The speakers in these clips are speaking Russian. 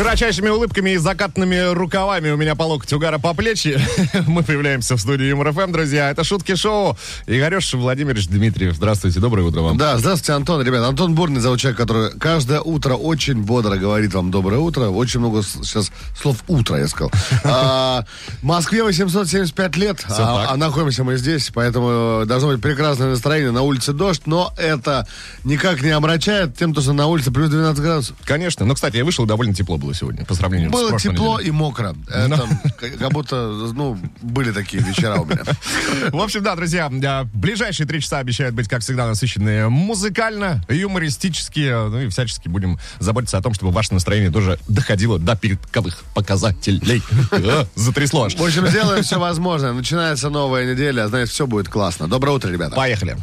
Широчайшими улыбками и закатанными рукавами у меня по локоть у Гара по плечи. Мы появляемся в студии Юмор ФМ, друзья. Это шутки шоу. Игореш Владимирович Дмитриев. Здравствуйте, доброе утро вам. Да, здравствуйте, Антон. Ребят, Антон Бурный зовут человек, который каждое утро очень бодро говорит вам доброе утро. Очень много сейчас слов утро, я сказал. А, Москве 875 лет, а, а находимся мы здесь, поэтому должно быть прекрасное настроение. На улице дождь, но это никак не омрачает тем, что на улице плюс 12 градусов. Конечно. Но, кстати, я вышел, довольно тепло было сегодня по сравнению с Было тепло неделей. и мокро. Это как как будто, ну, были такие вечера у меня. В общем, да, друзья, а, ближайшие три часа обещают быть, как всегда, насыщенные музыкально, юмористически, ну и всячески будем заботиться о том, чтобы ваше настроение тоже доходило до передковых показателей. Э, Затрясло аж. В общем, сделаем все возможное. Начинается новая неделя, значит, все будет классно. Доброе утро, ребята. Поехали.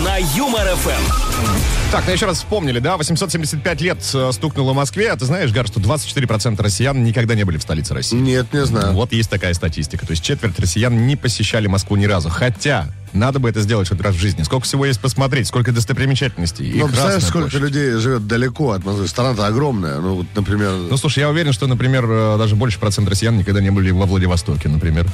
На Юмор ФМ. Так, ну еще раз вспомнили, да, 875 лет э, стукнуло Москве, а ты знаешь, Гар, что 24% россиян никогда не были в столице России. Нет, не знаю. Вот есть такая статистика. То есть четверть россиян не посещали Москву ни разу. Хотя, надо бы это сделать хоть раз в жизни. Сколько всего есть посмотреть, сколько достопримечательностей. Ну, представляешь, сколько площадь. людей живет далеко от Москвы. Страна-то огромная. Ну, вот, например... Ну, слушай, я уверен, что, например, э, даже больше процент россиян никогда не были во Владивостоке, например.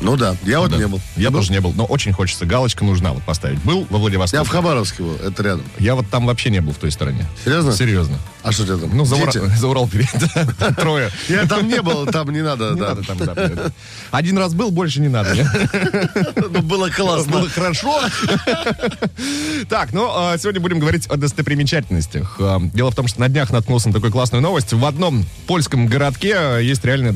Ну да, я вот Да. не был. Я был? тоже не был, но очень хочется. Галочка нужна вот поставить. Был во Владивостоке? Я в Хабаровске был, это рядом. Я вот там вообще не был в той стороне. Серьезно? Серьезно. А что тебя там? Ну, за, Ура- Дети? за Урал. Трое. Я там не был, там не надо, Не надо там, да. Один раз был, больше не надо. Ну, было классно. Было хорошо. Так, ну, а, сегодня будем говорить о достопримечательностях. А, Дело в том, что на днях наткнулся на такую классную новость. В одном польском городке а, есть э, реальная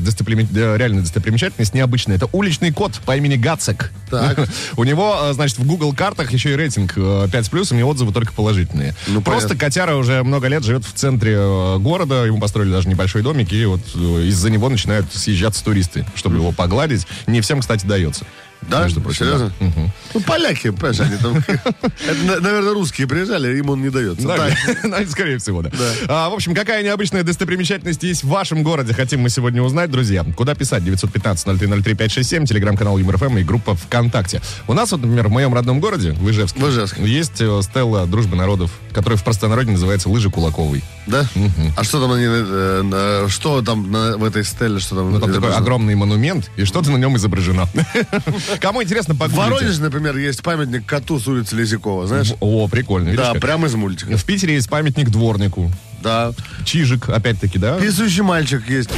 достопримечательность, необычная. Это уличный кот по имени Гацек. Так. У него, а, значит, в Google картах еще и рейтинг э, 5 с плюсом, и отзывы только положительные. Ну, Просто понятно. котяра уже много лет живет в центре э, города, ему построили даже небольшой домик, и вот э, из-за него начинают съезжаться туристы, чтобы его погладить. Не всем, кстати, дается. Да? Прочим, Серьезно? Мгм. Ну, поляки, понимаешь, они там... Это, на- наверное, русские приезжали, им он не дается. Да, скорее всего, да. А, в общем, какая необычная достопримечательность есть в вашем городе, хотим мы сегодня узнать, друзья. Куда писать? 915-0303-567, телеграм-канал ЮморФМ и группа ВКонтакте. У нас вот, например, в моем родном городе, в Ижевске, В Ижевске. есть э, стелла Дружбы народов, которая в простонародье называется Лыжи Кулаковой. Да? А что там они... э, Что там на- в этой стеле, что там... Ну, там такой огромный монумент, и что-то на нем изображено. Кому интересно, В погуглите. Воронеже, например, есть памятник коту с улицы Лизякова, знаешь? О, прикольно. видишь Да, как? прямо из мультика. В Питере есть памятник дворнику. Да. Чижик, опять-таки, да? Писающий мальчик есть.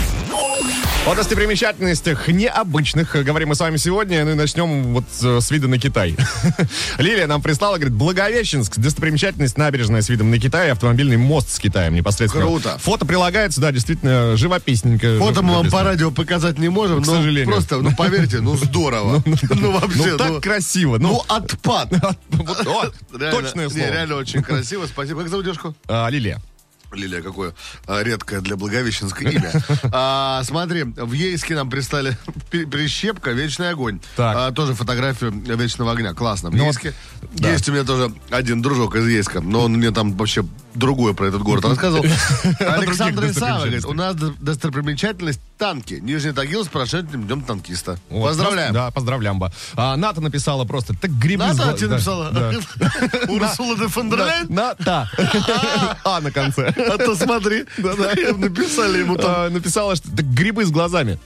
О достопримечательностях необычных э, говорим мы с вами сегодня. Ну и начнем вот э, с вида на Китай. Лилия нам прислала, говорит, Благовещенск, достопримечательность набережная с видом на Китай, автомобильный мост с Китаем непосредственно. Круто. Фото прилагается, да, действительно, живописненько. Фото мы вам по радио показать не можем, К но сожалению. просто, ну поверьте, ну здорово. Ну вообще, Ну, так красиво. Ну, Ну, отпад. точное не, слово. реально очень красиво. Спасибо. Как зовут девушку? А, Лилия. Лилия, какое а, редкое для Благовещенское имя. А, смотри, в Ейске нам пристали прищепка «Вечный огонь». Так. А, тоже фотографию «Вечного огня». Классно. В Ну, Ейске да. есть у меня тоже один дружок из Ейска, но он мне там вообще другое про этот город рассказывал. Александр Исаева говорит, у нас до- достопримечательность танки. Нижний Тагил с прошедшим днем танкиста. Вот, Поздравляем. Да, поздравлям. А, Ната написала просто, так грибы... Ната зла- тебе да, написала? да. Урсула де фон дер Да. А на конце. А то смотри, написали ему там. А, написала, что грибы с глазами.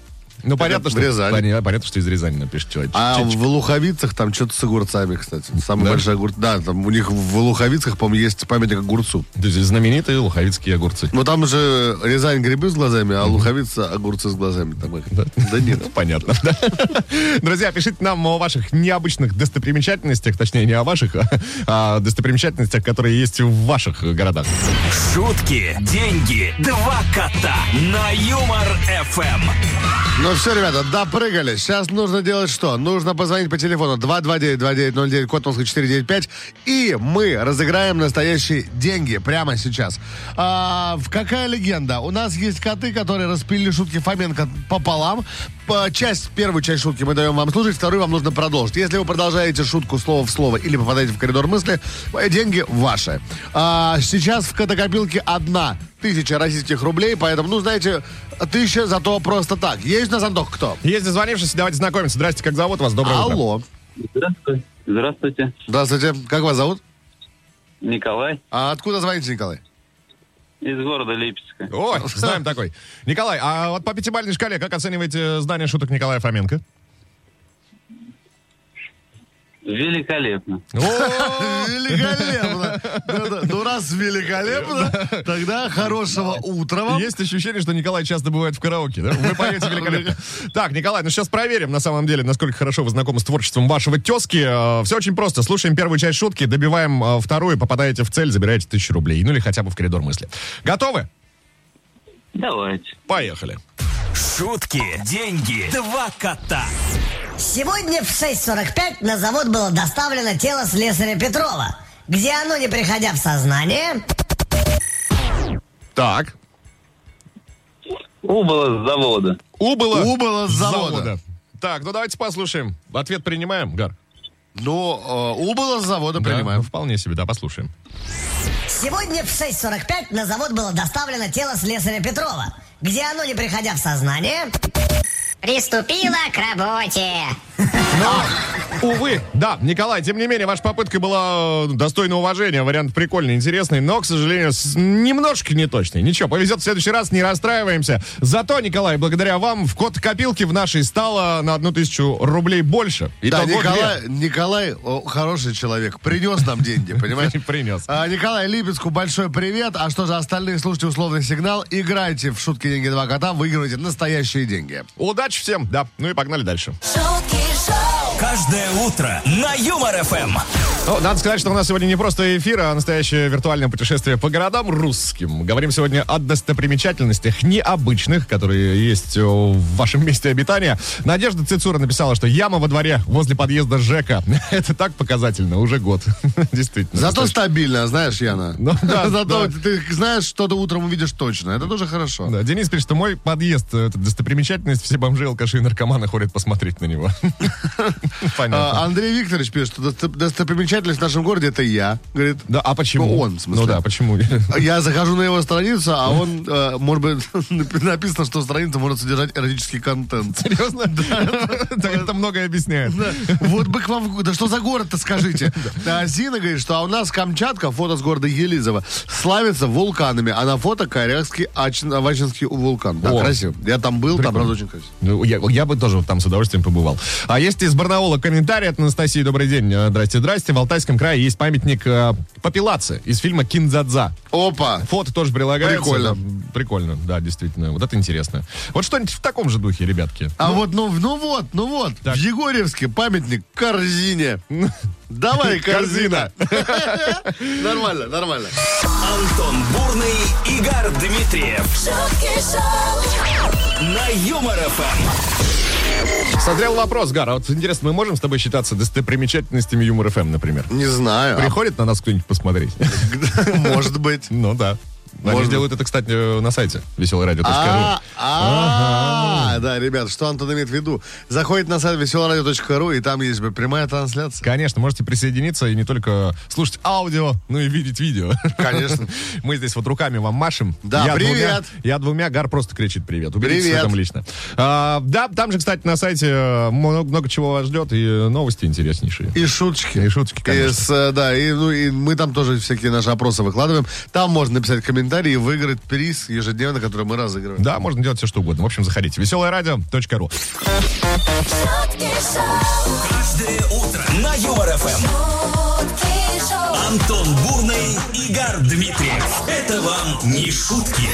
Ну, понятно, в что... Рязани. Понятно, что из Рязани напишет человек. А в Луховицах там что-то с огурцами, кстати. Самый Да? большой огурец. Да, там у них в Луховицах, по-моему, есть памятник огурцу. То есть знаменитые луховицкие огурцы. Но там же Рязань грибы с глазами, а Луховица огурцы с глазами. Там их. Да нет. Ну, понятно. да. Друзья, пишите нам о ваших необычных достопримечательностях, точнее, не о ваших, а о достопримечательностях, которые есть в ваших городах. Шутки, деньги, два кота на Юмор ФМ. Ну все, ребята, допрыгали. Сейчас нужно делать что? Нужно позвонить по телефону 229-2909, код Москвы 495, и мы разыграем настоящие деньги прямо сейчас. А, в какая легенда? У нас есть коты, которые распилили шутки Фоменко пополам, по- часть, первую часть шутки мы даем вам слушать, вторую вам нужно продолжить. Если вы продолжаете шутку слово в слово или попадаете в коридор мысли, деньги ваши. А, сейчас в катакопилке одна тысяча российских рублей, поэтому, ну, знаете, тысяча зато просто так. Есть у нас, Антох, кто? Есть дозвонившийся, давайте знакомиться. Здрасте, как зовут вас? Доброе утро. Алло. Здравствуйте. Здравствуйте, Здравствуйте. Как вас зовут? Николай А откуда звоните, Николай? Из города Липецка. Ой, знаем такой. Николай, а вот по пятибалльной шкале как оцениваете знание шуток Николая Фоменко? Великолепно. О, Великолепно. Ну, Ну, раз великолепно, тогда хорошего утра вам. Есть ощущение, что Николай часто бывает в караоке, да? Вы поете великолепно. Так, Николай, ну сейчас проверим, на самом деле, насколько хорошо вы знакомы с творчеством вашего тезки. Все очень просто. Слушаем первую часть шутки, добиваем э, вторую, попадаете в цель, забираете тысячу рублей. Ну или хотя бы в коридор мысли. Готовы? Давайте. Поехали. Шутки, деньги, два кота. Сегодня в 6.45 на завод было доставлено тело слесаря Петрова, где оно, не приходя в сознание, Так. Убыло с завода. Убыло. Убыло с завода. Так, ну давайте послушаем. Ответ принимаем, Гар. Ну, э, убыло с завода, Да, принимаем. ну, вполне себе, да, послушаем. сегодня в 6.45 на завод было доставлено тело слесаря Петрова, где оно, не приходя в сознание, приступило к работе. Увы, да, Николай, тем не менее, ваша попытка была э, достойна уважения, вариант прикольный, интересный, но, к сожалению, с- немножко неточный. Ничего, повезет в следующий раз, не расстраиваемся. Зато, Николай, благодаря вам в код копилки в нашей стало на одну тысячу рублей больше. Да, Итого Николай, Николай о, хороший человек, принес нам деньги, понимаешь? две. Принес. А, Николай Липецку большой привет. А что же остальные, слушайте условный сигнал. Играйте в шутки деньги два кота, выигрывайте настоящие деньги. Удачи всем, да. Ну и погнали дальше. Шутки. Каждое утро на Юмор ФМ. Ну, надо сказать, что у нас сегодня не просто эфир, а настоящее виртуальное путешествие по городам русским. Говорим сегодня о достопримечательностях необычных, которые есть э, в вашем месте обитания. Надежда Цицура написала, что яма во дворе возле подъезда ЖЭКа. Это так показательно, уже год. Действительно. Зато стабильно, знаешь, Яна. Ну, да, Зато да. ты знаешь, что ты утром увидишь точно. Это тоже хорошо. Да, Денис пишет, что мой подъезд, э, это достопримечательность, все бомжи, алкаши и наркоманы ходят посмотреть на него. А, Понятно. Андрей Викторович пишет, что досто- достопримечательность в нашем городе это я. Говорит, Да, а почему? Ну, он, в смысле. Ну да, почему? я захожу на его страницу, а он, э, может быть, написано, что страница может содержать эротический контент. Серьезно? Да. Это многое объясняет. Вот бы к вам... Да что за город-то, скажите? А Зина говорит, что а у нас Камчатка, фото с города Елизово, славится вулканами, а на фото Корякский Ачин- Авачинский вулкан. Да, красиво. Я там был, там, правда, очень красиво. Ну, я, бы тоже там с удовольствием побывал. А есть из Барнаула комментарий от Анастасии. Добрый день. Э, Здрасте, здрасте. В Алтайском крае есть памятник э, Папилаце из фильма «Киндзадза». Опа! Фото тоже прилагается. Прикольно. Да, прикольно, да, действительно. Вот это интересно. Вот что-нибудь в таком же духе, ребятки. А вот, ну, ну вот, ну вот, Так. в Егорьевске памятник корзине. Давай, корзина. Нормально, нормально. Антон Бурный, Игорь Дмитриев. На Юмор ФМ. Созрел вопрос, Гар, а вот интересно, мы можем с тобой считаться достопримечательностями Юмор ФМ, например? Не знаю. Приходит на нас кто-нибудь посмотреть? Может быть. Ну да. Они Может делают это, кстати, на сайте веселорадио.ру. А, а, да, ребят, что Антон имеет в виду? Заходит на сайт веселорадио.ру, и там есть прямая трансляция. Конечно, можете присоединиться и не только слушать аудио, но и видеть видео. Конечно. Мы здесь вот руками вам машем. Да, я привет. Двумя, я двумя, Гар просто кричит привет. Уберитесь Привет. этом лично. А, да, там же, кстати, на сайте э, много, много чего вас ждет и новости интереснейшие. И шуточки. И шуточки, конечно. И с, э, да, и, ну, и мы там тоже всякие наши опросы выкладываем. Там можно написать комментарий и выиграть приз ежедневно, который мы разыгрываем. Да, можно делать все, что угодно. В общем, заходите. Веселорадио.ру шутки шоу, Каждое утро на Антон Бурный, Игорь Дмитриев. Это вам не шутки.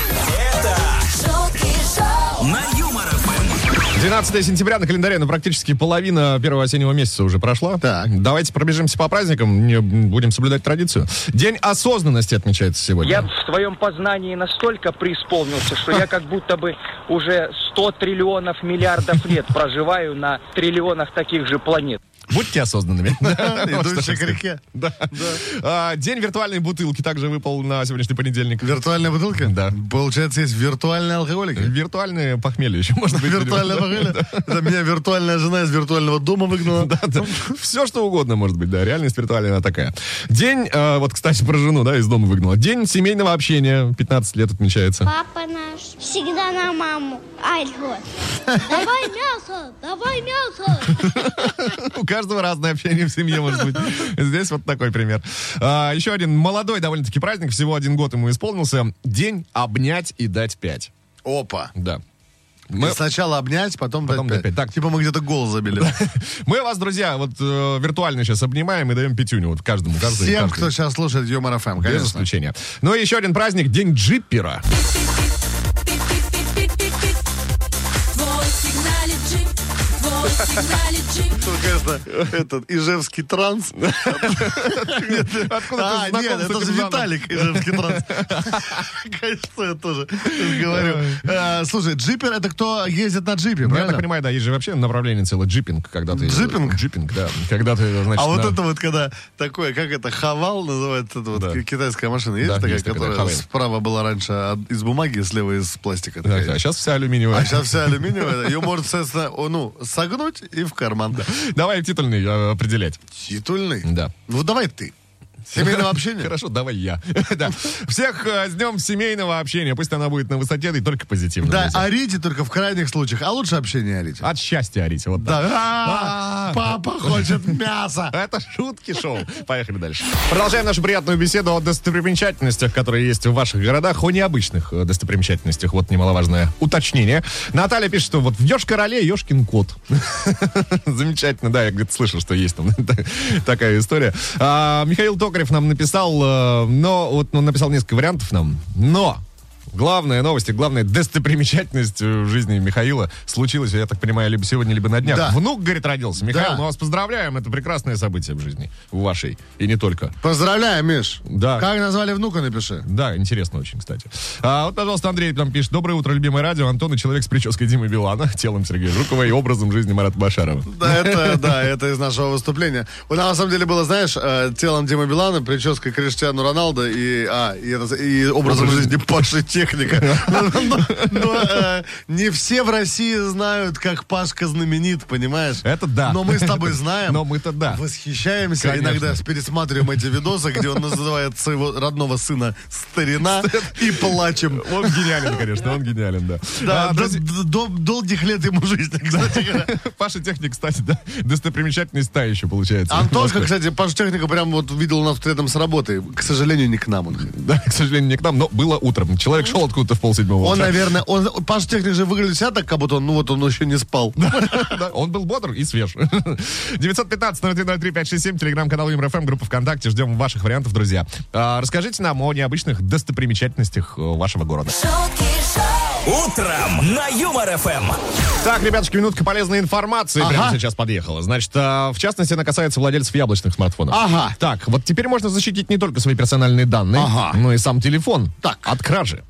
Это шутки шоу, на. 12 сентября на календаре, ну, практически половина первого осеннего месяца уже прошла. Так. Давайте пробежимся по праздникам, не будем соблюдать традицию. День осознанности отмечается сегодня. Я в своем познании настолько преисполнился, что я как будто бы уже 100 триллионов миллиардов лет проживаю на триллионах таких же планет. Будьте осознанными. Идущие к реке. Да. А, День виртуальной бутылки также выпал на сегодняшний понедельник. Виртуальная бутылка? Да. Получается, есть виртуальные алкоголики? Виртуальное похмелье еще может быть. Виртуальная похмелье? Это меня виртуальная жена из виртуального дома выгнала. Все, что угодно может быть, да. Реальность виртуальная она такая. День, э, вот, кстати, про жену, да, из дома выгнала. День семейного общения. 15 лет отмечается. Папа наш всегда на маму орет. Давай мясо, давай мясо. Каждого разное общение в семье может быть. Здесь вот такой пример. А, еще один молодой довольно-таки праздник. Всего один год ему исполнился. День обнять и дать пять. Опа. Да. Мы, Сначала обнять, потом, Потом дать пять. Так. Типа мы где-то гол забили. мы вас, друзья, вот э, виртуально сейчас обнимаем и даем пятюню вот каждому. каждый, Всем, каждый. кто сейчас слушает Юмор ФМ, Без конечно. исключения. Ну и еще один праздник. День джиппера. Ну, конечно, этот Ижевский транс. Откуда А, ты знаком нет, это же? Виталик Ижевский транс. Конечно, я тоже говорю. Э, Слушай, джипер это кто ездит на джипе, Ну, Я так правильно? понимаю, да, есть же вообще направление целое джипинг, когда ты... Джипинг? Джипинг, да. Когда ты, значит, А вот это вот когда такое, как это, хавал называется, это вот китайская машина, есть такая, которая справа была раньше из бумаги, слева из пластика. Да, такая. а сейчас вся алюминиевая. А сейчас вся алюминиевая, ее можно, соответственно, ну, согнуть и в карман. Давай титульный э, определять. Титульный? Да. Ну, давай ты. Семейного общения? Хорошо, давай я. Да. Всех э, с днем семейного общения. Пусть она будет на высоте, и только позитивно. Да, орите только в крайних случаях, а лучше общение орите. От счастья орите. Вот так. Да. А, Папа хочет мяса. Это шутки шоу. Поехали дальше. Продолжаем нашу приятную беседу о достопримечательностях, которые есть в ваших городах, о необычных э, достопримечательностях. Вот немаловажное уточнение. Наталья пишет, что вот в Ёж-Короле Ёшкин кот. Замечательно, да, я где-то слышал, что есть там такая история. А, Михаил Токарев нам написал, э, но вот он написал несколько вариантов нам, но Главная новость и главная достопримечательность э, в жизни Михаила случилась, я так понимаю, либо сегодня, либо на днях. Да. Внук, говорит, родился. Михаил, Да. мы вас поздравляем, это прекрасное событие в жизни, в вашей, и не только. Поздравляю, Миш. Да. Как назвали внука, напиши. Да, интересно очень, кстати. А, вот, пожалуйста, Андрей там пишет. Доброе утро, любимое радио. Антон и человек с прической Димы Билана, телом Сергея Жукова и образом жизни Марата Башарова. Да, это, да, это из нашего выступления. У нас на самом деле было, знаешь, э, телом Димы Билана, прической Криштиану Роналдо и, а, и, и образом жизни Паши Техника. Но, э, не все в России знают, как Пашка знаменит, понимаешь? Это да. Но мы с тобой знаем. Но мы-то да. Восхищаемся, иногда пересматриваем эти видосы, где он называет своего родного сына старина и плачем. Он гениален, конечно, он гениален, да. Да, А, долгих лет ему жизни, кстати. Паша Техник, кстати, да, достопримечательность та еще получается. Антошка, кстати, Паша Техника прям вот видел нас рядом с работой. К сожалению, не к нам он. Да, к сожалению, не к нам, но было утром. Человек шел откуда-то в полседьмого. Он, наверное, он, Паша Техник же выглядит себя так, как будто он, ну вот он еще не спал. Он был бодр и свеж. 915-0303-567, телеграм-канал ЮморФМ, группа ВКонтакте. Ждем ваших вариантов, друзья. А, расскажите нам о необычных достопримечательностях э, вашего города. Утром на Юмор ФМ. Так, ребятушки, минутка полезной информации прямо Ага. сейчас подъехала. Значит, а, в частности, она касается владельцев яблочных смартфонов. Ага. Так, вот теперь можно защитить не только свои персональные данные, Ага. но и сам телефон Так. от кражи.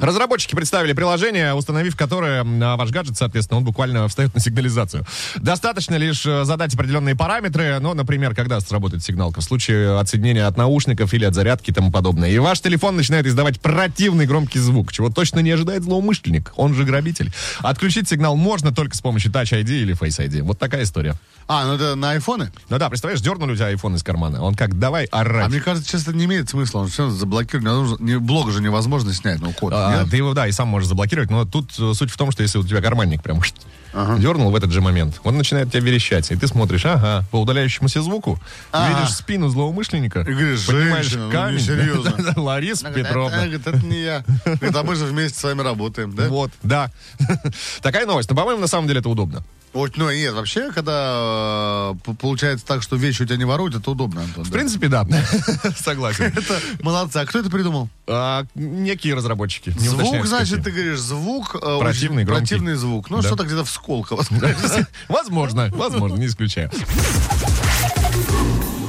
Разработчики представили приложение, установив которое ваш гаджет, соответственно, он буквально встает на сигнализацию. Достаточно лишь э, задать определенные параметры, ну, например, когда сработает сигналка, в случае отсоединения от наушников или от зарядки и тому подобное. И ваш телефон начинает издавать противный громкий звук, чего точно не ожидает злоумышленник, он же грабитель. Отключить сигнал можно только с помощью Touch ID или Face ID. Вот такая история. А, ну это на айфоны? Ну да, представляешь, дернули у тебя iPhone из кармана, он как, давай орать. А мне кажется, честно, не имеет смысла. Он все заблокирует. Блог же невозможно снять, ну код. А, нет? ты его, да, и сам можешь заблокировать, но тут э, суть в том, что если у тебя карманник прям дернул в этот же момент, он начинает тебя верещать, и ты смотришь, ага, по удаляющемуся звуку, Ага. видишь спину злоумышленника, И говоришь, поднимаешь женщина, ну, камень, несерьезно. Да-да-да, Лариса Петровна. «Это- это не я. Говорит, а мы же вместе с вами работаем, да? Вот, да. Такая новость. Но, по-моему, на самом деле это удобно. Вот, ну, нет, вообще, когда э, получается так, что вещи у тебя не воруют, это удобно, Антон. В да. принципе, да. Согласен. Это молодцы. А кто это придумал? А, Некие разработчики. звук, значит, ты говоришь, звук... э, Противный, громкий. Противный звук. Ну, что-то где-то в Сколково. Возможно, возможно, не исключаю.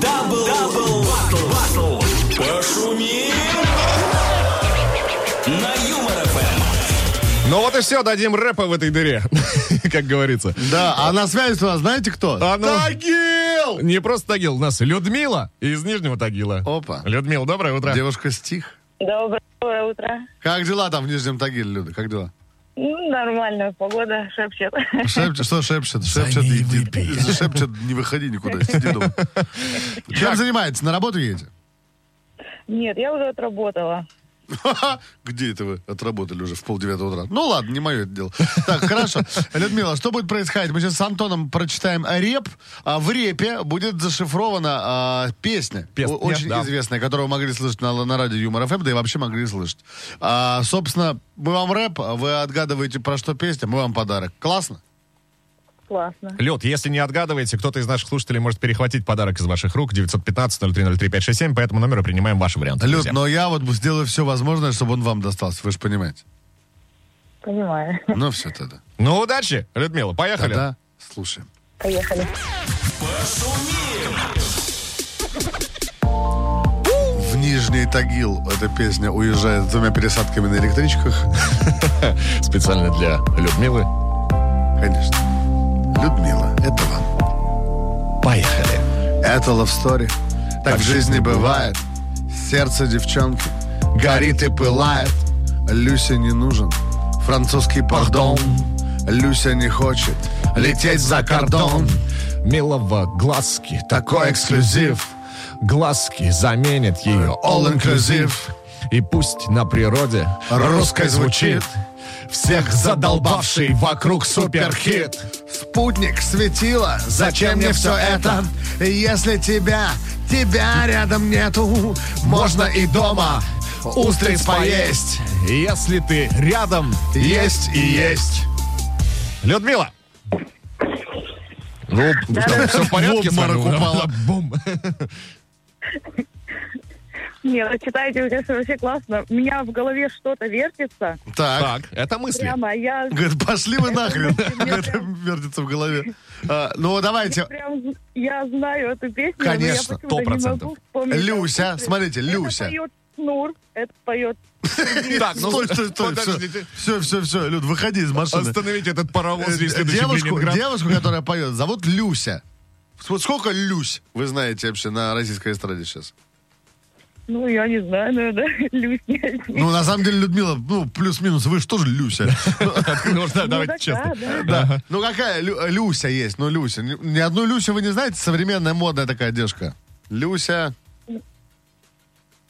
Double, double, battle, battle. Пошумим на Юмор ФМ. Ну вот и все, дадим рэпа в этой дыре, как говорится. Да, а на связи у нас знаете кто? А ну- Тагил! Не просто Тагил, у нас Людмила из Нижнего Тагила. Опа. Людмила, доброе утро. Девушка стих. Доброе утро. Как дела там в Нижнем Тагиле, Люда? Как дела? Ну, нормально, погода шепчет. Шепчет, что шепчет? Шепчет, ней иди, выпей. шепчет, не выходи никуда, сиди дома. Чем занимаетесь? На работу едете? Нет, я уже отработала. Где это вы отработали уже в полдевятого утра? Ну ладно, не мое это дело. Так, хорошо. Людмила, что будет происходить? Мы сейчас с Антоном прочитаем реп. А в репе будет зашифрована а, песня, о- очень да. известная, которую вы могли слышать на, на радио Юмор ФМ, да и вообще могли слышать. А, собственно, мы вам рэп, а вы отгадываете, про что песня, мы вам подарок. Классно? Классно. Люд, если не отгадываете, кто-то из наших слушателей может перехватить подарок из ваших рук. 915-0303-567. По этому номеру принимаем ваши варианты. Друзья. но я вот сделаю все возможное, чтобы он вам достался. Вы же понимаете. Понимаю. Ну все тогда. Ну, удачи, Людмила. Поехали. Тогда слушаем. Поехали. В Нижний Тагил эта песня уезжает с двумя пересадками на электричках. Специально для Людмилы. Конечно. Людмила, это вам. Поехали. Это love story. Так в жизни бывает. Сердце девчонки горит и пылает. Люся не нужен. Французский пардон. Люся не хочет лететь за кордон. Милого глазки, такой эксклюзив. Глазки заменят ее All inclusive. И пусть на природе Русской звучит. Всех задолбавший вокруг суперхит. Спутник светила, зачем мне все это? Если тебя, тебя рядом нету, можно и дома устриц поесть. Если ты рядом, Есть и есть. Людмила! Ну, все в порядке с вами? Бум. Нет, вы читаете, конечно, вообще классно. У меня в голове что-то вертится. Так. Так, это мысли. Прямо я Говорит, пошли вы нахрен. Мне Это вертится в голове. А, Ну, давайте. прям я знаю эту песню, Конечно, но я почему-то не 100%. могу вспомнить. Люся, смотрите, Люся. Это поет Снур, это поет... Так, ну, Стой, стой, стой. подождите. Все, все, все. Люд, выходи из машины. Остановите этот паровоз, в Девушку, девушку, которая поет, зовут Люся. Вот сколько Люсь вы знаете вообще на российской эстраде сейчас? Ну, я не знаю, наверное, Люся. Ну, на самом деле, Людмила, ну, плюс-минус, вы же тоже Люся. Ну, да, Ну, давайте так честно. да. Ну, какая Лю- Люся есть? Ну, Люся. Ни одну Люсю вы не знаете? Современная, модная такая девушка. Люся.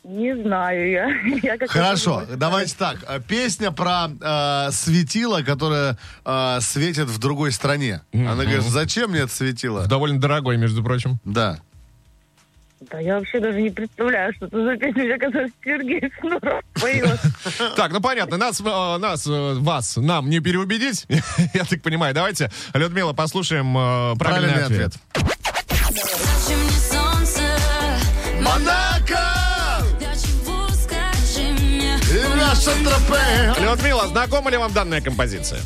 Не знаю я. Хорошо, давайте так. А, Песня про э, светило, которое э, светит в другой стране. Она говорит, зачем мне это светило? Довольно дорогой, между прочим. Да. Да я вообще даже не представляю, что это за песня, мне казалось, Сергей Снуров поет. Так, ну понятно, нас, э, нас, э, вас, нам не переубедить, я так понимаю. Давайте, Людмила, послушаем э, правильный, ответ. Монако! Людмила, знакома ли вам данная композиция?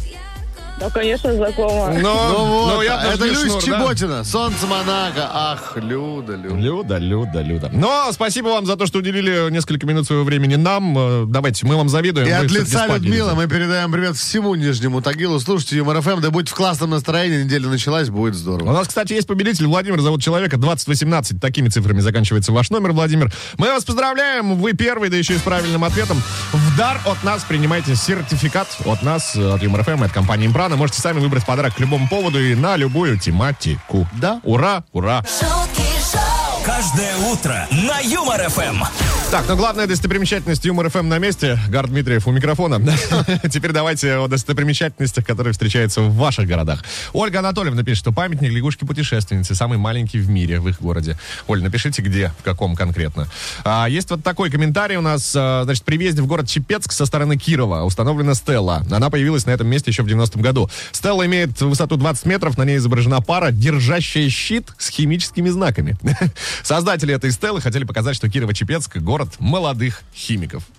Да, конечно, знакомо. Ну, Ну вот, я это тоже не Люсь шнур, да? Чеботина. Солнце Монако. Ах, Люда, Люда. Люда, Люда, Люда. Но спасибо вам за то, что уделили несколько минут своего времени нам. Э, Давайте, мы вам завидуем. И Вы от лица идете. мы передаем привет всему Нижнему Тагилу. Слушайте Юмор ФМ, да будьте в классном настроении. Неделя началась, будет У здорово. нас, кстати, есть победитель. Владимир зовут человека. 2018. Такими цифрами заканчивается ваш номер, Владимир. Мы вас поздравляем. Вы первый, да еще и с правильным ответом. В дар от нас принимайте сертификат от нас, э, от Юмор ФМ, от компании Импрана. Можете сами выбрать подарок к любому поводу и на любую тематику. Да. Ура, ура. Шутки шоу. Каждое утро на Юмор ФМ. Так, ну главная достопримечательность Юмор ФМ на месте. Гар Дмитриев у микрофона. Теперь давайте о достопримечательностях, которые встречаются в ваших городах. Ольга Анатольевна пишет, что памятник лягушки-путешественницы самый маленький в мире в их городе. Оль, напишите, где, в каком конкретно. А, есть вот такой комментарий у нас. а, значит, при въезде в город Чепецк со стороны Кирова установлена стелла. Она появилась на этом месте еще в 90-м году. Стелла имеет высоту 20 метров, на ней изображена пара, держащая щит с химическими знаками. Создатели этой стеллы хотели показать, что Кирово-Чепецк — город молодых химиков.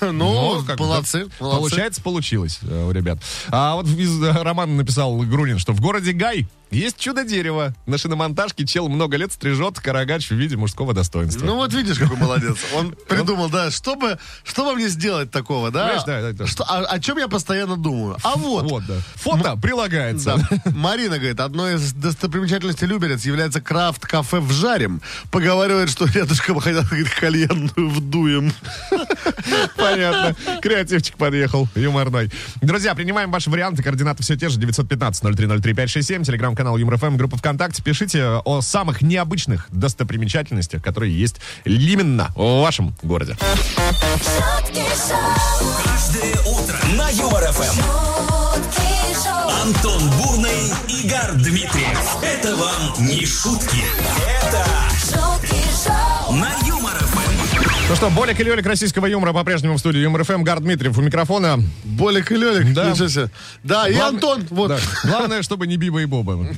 Ну, бы, молодцы. Получается, получилось э, у ребят. А вот э, романа написал Грунин, что в городе Гай Есть чудо-дерево. На шиномонтажке чел много лет стрижет карагач в виде мужского достоинства. Ну вот видишь, какой молодец. Он придумал, да, что бы, что бы мне сделать такого, да? Да, да, да. Что, о, о чем я постоянно думаю? А вот. Вот, да. Фото прилагается. Да. Марина говорит, одной из достопримечательностей Люберец является крафт-кафе в Жарем. Поговаривает, что рядышком хотят говорит, кальянную вдуем. Понятно. Креативчик подъехал. Юморной. Друзья, принимаем ваши варианты. Координаты все те же. 915-0303-567. Телеграм-канал Юмор ФМ. Группа ВКонтакте. Пишите о самых необычных достопримечательностях, которые есть именно в вашем городе. шутки шоу, Каждое утро на Юмор ФМ. шутки шоу, Антон Бурный, Игорь Дмитриев. Это вам не шутки. Это Ну что, Болик и Лёлик российского юмора по-прежнему в студии Юмор ФМ. Гар Дмитриев у микрофона. Болик и Лёлик, Да. Да, и Глав- Антон, вот. Да. Главное, чтобы не Биба и Боба.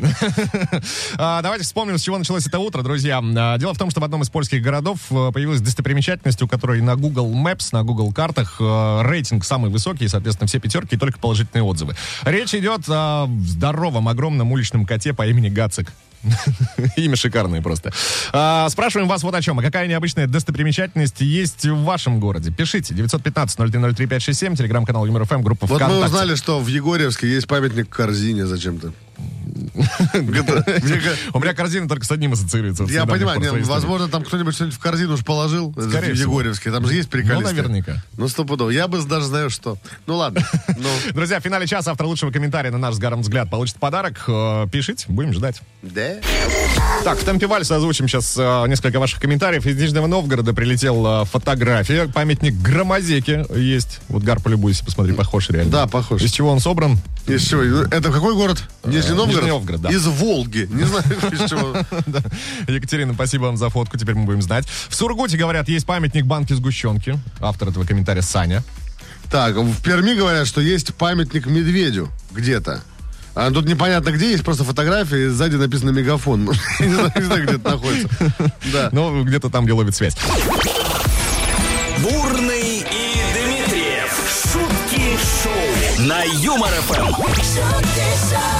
А, Давайте вспомним, с чего началось это утро, друзья. А, Дело в том, что в одном из польских городов э, появилась достопримечательность, у которой на Google Maps, на Google картах э, рейтинг самый высокий, соответственно, все пятерки и только положительные отзывы. Речь идет о здоровом, огромном уличном коте по имени Гацик. Имя шикарное просто. А, спрашиваем вас вот о чем. А какая необычная достопримечательность есть в вашем городе? Пишите. 915-0303-567, телеграм-канал Юмор ФМ, группа Вот мы ВКонтакте. узнали, что в Егорьевске есть памятник корзине зачем-то. У меня корзина только с одним ассоциируется. Я понимаю, возможно, там кто-нибудь что-нибудь в корзину уж положил э, Скорее. Егорьевске. Там же есть приколисты. Ну, наверняка. Ну, стопудово. Я бы даже знаю, что. Ну, ладно. Ну, Друзья, в финале часа автор лучшего комментария на наш с Гаром взгляд получит подарок. Э, Пишите, будем ждать. да? Так, в темпе вальса озвучим сейчас э, несколько ваших комментариев. Из Нижнего Новгорода прилетела фотография. Памятник Громозеке есть. Вот Гар, полюбуйся, посмотри, похож реально. Да, похож. Из чего он собран? Из чего? Это какой город? Нижний Новгород? Нижний Новгород, да. Из Волги. Не знаю, из чего. Екатерина, спасибо вам за фотку, теперь мы будем знать. В Сургуте, говорят, есть памятник банки сгущенки. Автор этого комментария Саня. Так, в Перми говорят, что есть памятник медведю где-то. А тут непонятно где, есть просто фотография, и сзади написано мегафон. Не знаю, не знаю, где это находится. Да. Ну, где-то там, где ловит связь. На Юмор ФМ.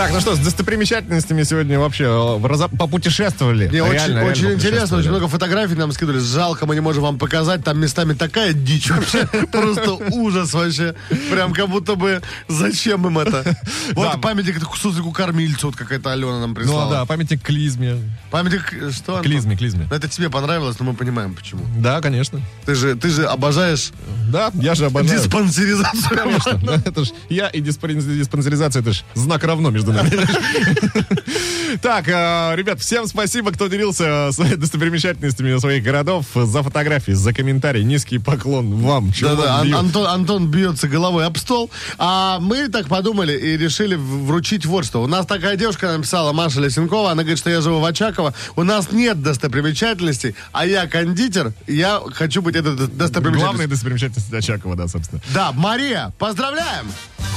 Так, ну что, с достопримечательностями сегодня вообще э, разо- попутешествовали. Не, очень, Реально, реально очень интересно, очень много фотографий нам скидывали. Жалко, мы не можем вам показать. Там местами такая дичь вообще. Просто ужас вообще. Прям как будто бы зачем им это? Вот памятник суслику кормильцу, вот какая-то Алена нам Ну прислала. да, памятник Клизме. Памятник, э, что? Клизме, клизме. Ну, Это тебе понравилось, но мы понимаем, почему. Да, конечно. Ты же, ты же обожаешь Да, я же обожаю. диспансеризацию. Конечно, это ж я и диспансеризация, это ж знак равно между нами. Так, э, ребят, всем спасибо, кто делился своими достопримечательностями своих городов. За фотографии, за комментарии. Низкий поклон вам. Да-да. Антон, Антон бьется головой об стол. А мы так подумали и решили вручить вот что. У нас такая девушка написала, Маша Лесенкова, она говорит, что я живу в Очаково. У нас нет достопримечательностей, а я кондитер, я хочу быть этой Главная достопримечательностью. достопримечательность Очакова, да, собственно. Да, Мария, поздравляем!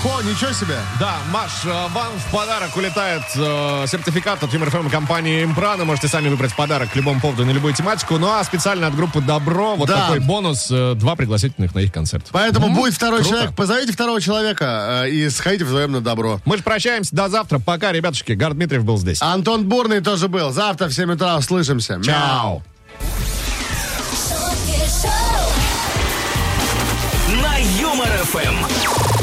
Хо, ничего себе! Да, Маш, э, вам в подарок улетает э, сертификат от Юмор ФМ компании Импрана. Можете сами выбрать подарок к любому поводу на любую тематику. Ну а специально от группы Добро вот Да. такой бонус. э, два пригласительных на их концерт. Поэтому будет второй круто. человек. Позовите второго человека э, и сходите вдвоем на добро. Мы же прощаемся до завтра. Пока, ребятушки. Гар Дмитриев был здесь. Антон Бурный тоже был. Завтра в 7 утра услышимся. Мяу. Чао. На Юмор ФМ.